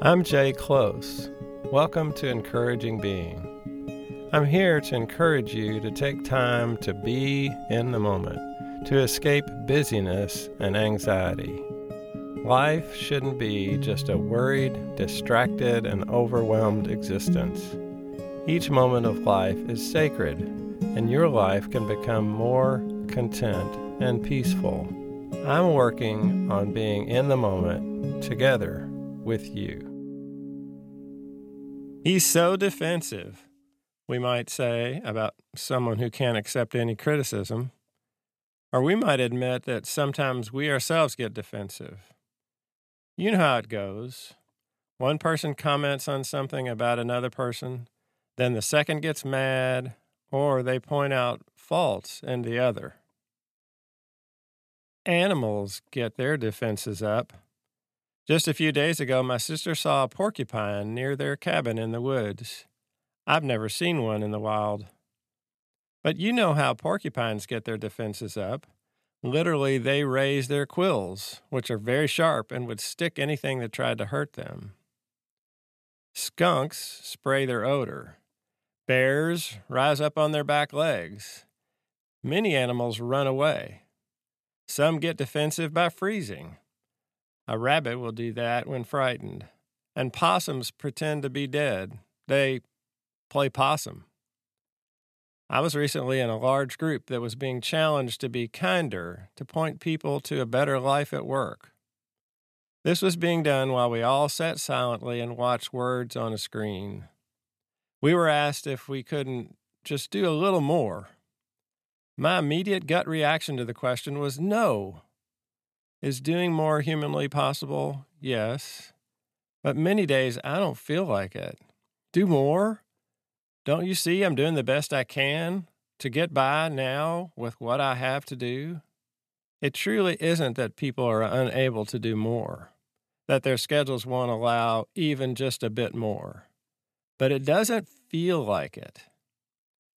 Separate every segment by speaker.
Speaker 1: I'm Jay Close. Welcome to Encouraging Being. I'm here to encourage you to take time to be in the moment, to escape busyness and anxiety. Life shouldn't be just a worried, distracted, and overwhelmed existence. Each moment of life is sacred, and your life can become more content and peaceful. I'm working on being in the moment together with you. He's so defensive, we might say, about someone who can't accept any criticism. Or we might admit that sometimes we ourselves get defensive. You know how it goes. One person comments on something about another person, then the second gets mad, or they point out faults in the other. Animals get their defenses up. Just a few days ago, my sister saw a porcupine near their cabin in the woods. I've never seen one in the wild. But you know how porcupines get their defenses up. Literally, they raise their quills, which are very sharp and would stick anything that tried to hurt them. Skunks spray their odor. Bears rise up on their back legs. Many animals run away. Some get defensive by freezing. A rabbit will do that when frightened. And possums pretend to be dead. They play possum. I was recently in a large group that was being challenged to be kinder, to point people to a better life at work. This was being done while we all sat silently and watched words on a screen. We were asked if we couldn't just do a little more. My immediate gut reaction to the question was no. Is doing more humanly possible? Yes. But many days I don't feel like it. Do more? Don't you see I'm doing the best I can to get by now with what I have to do? It truly isn't that people are unable to do more, that their schedules won't allow even just a bit more. But it doesn't feel like it.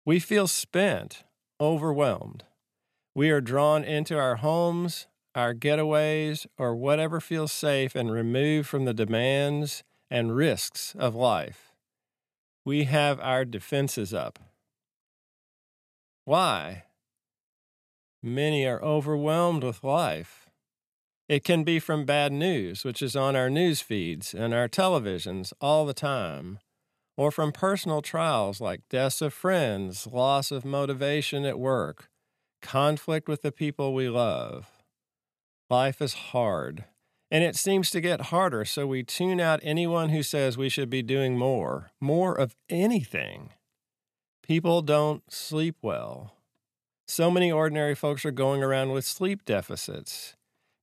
Speaker 1: We feel spent overwhelmed. We are drawn into our homes, our getaways, or whatever feels safe and removed from the demands and risks of life. We have our defenses up. Why? Many are overwhelmed with life. It can be from bad news, which is on our news feeds and our televisions all the time or from personal trials like deaths of friends, loss of motivation at work, conflict with the people we love. Life is hard, and it seems to get harder, so we tune out anyone who says we should be doing more, more of anything. People don't sleep well. So many ordinary folks are going around with sleep deficits.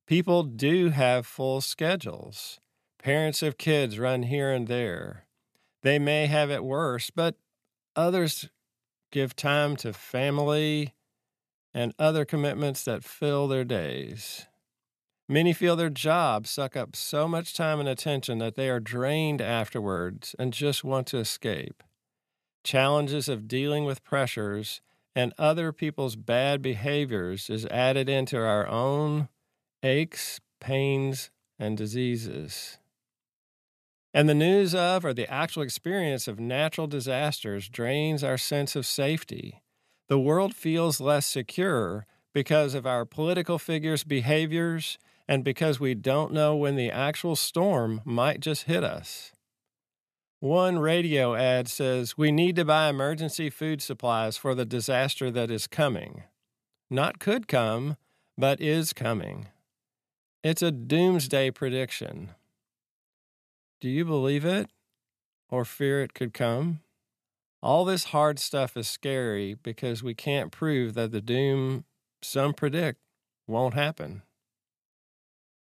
Speaker 1: People do have full schedules. Parents of kids run here and there. They may have it worse, but others give time to family and other commitments that fill their days. Many feel their jobs suck up so much time and attention that they are drained afterwards and just want to escape. Challenges of dealing with pressures and other people's bad behaviors is added into our own aches, pains, and diseases. And the news of or the actual experience of natural disasters drains our sense of safety. The world feels less secure because of our political figures' behaviors and because we don't know when the actual storm might just hit us. One radio ad says we need to buy emergency food supplies for the disaster that is coming. Not could come, but is coming. It's a doomsday prediction. Do you believe it or fear it could come? All this hard stuff is scary because we can't prove that the doom some predict won't happen.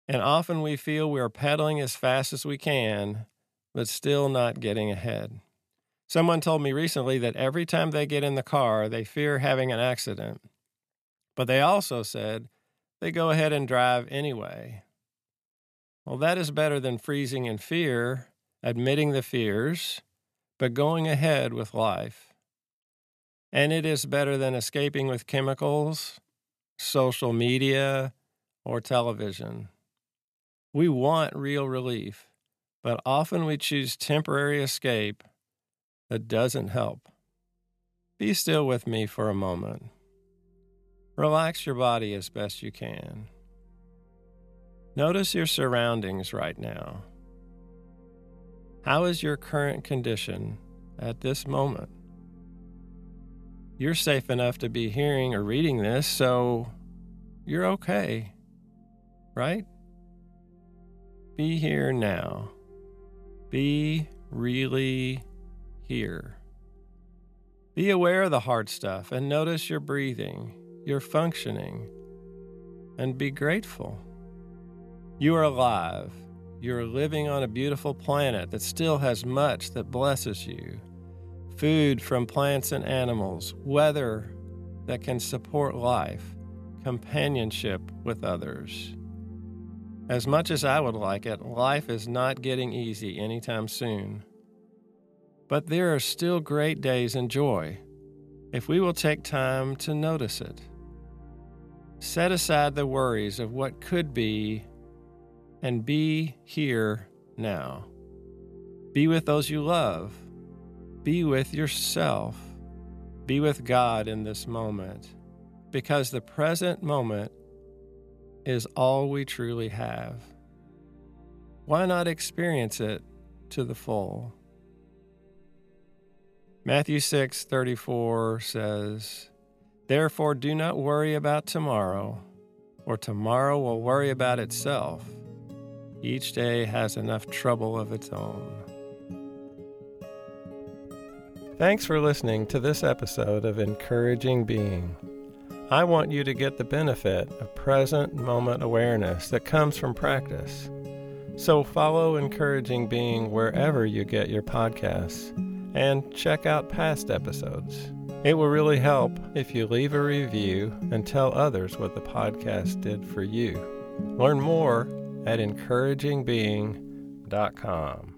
Speaker 1: And often we feel we are pedaling as fast as we can, but still not getting ahead. Someone told me recently that every time they get in the car, they fear having an accident. But they also said they go ahead and drive anyway. Well, that is better than freezing in fear, admitting the fears, but going ahead with life. And it is better than escaping with chemicals, social media, or television. We want real relief, but often we choose temporary escape that doesn't help. Be still with me for a moment. Relax your body as best you can. Notice your surroundings right now. How is your current condition at this moment? You're safe enough to be hearing or reading this, so you're okay, right? Be here now. Be really here. Be aware of the hard stuff and notice your breathing, your functioning, and be grateful. You are alive. You're living on a beautiful planet that still has much that blesses you food from plants and animals, weather that can support life, companionship with others. As much as I would like it, life is not getting easy anytime soon. But there are still great days and joy if we will take time to notice it. Set aside the worries of what could be and be here now. Be with those you love. Be with yourself. Be with God in this moment because the present moment is all we truly have. Why not experience it to the full? Matthew 6:34 says, "Therefore do not worry about tomorrow, or tomorrow will worry about itself. Each day has enough trouble of its own." Thanks for listening to this episode of Encouraging Being. I want you to get the benefit of present moment awareness that comes from practice. So follow Encouraging Being wherever you get your podcasts and check out past episodes. It will really help if you leave a review and tell others what the podcast did for you. Learn more at encouragingbeing.com.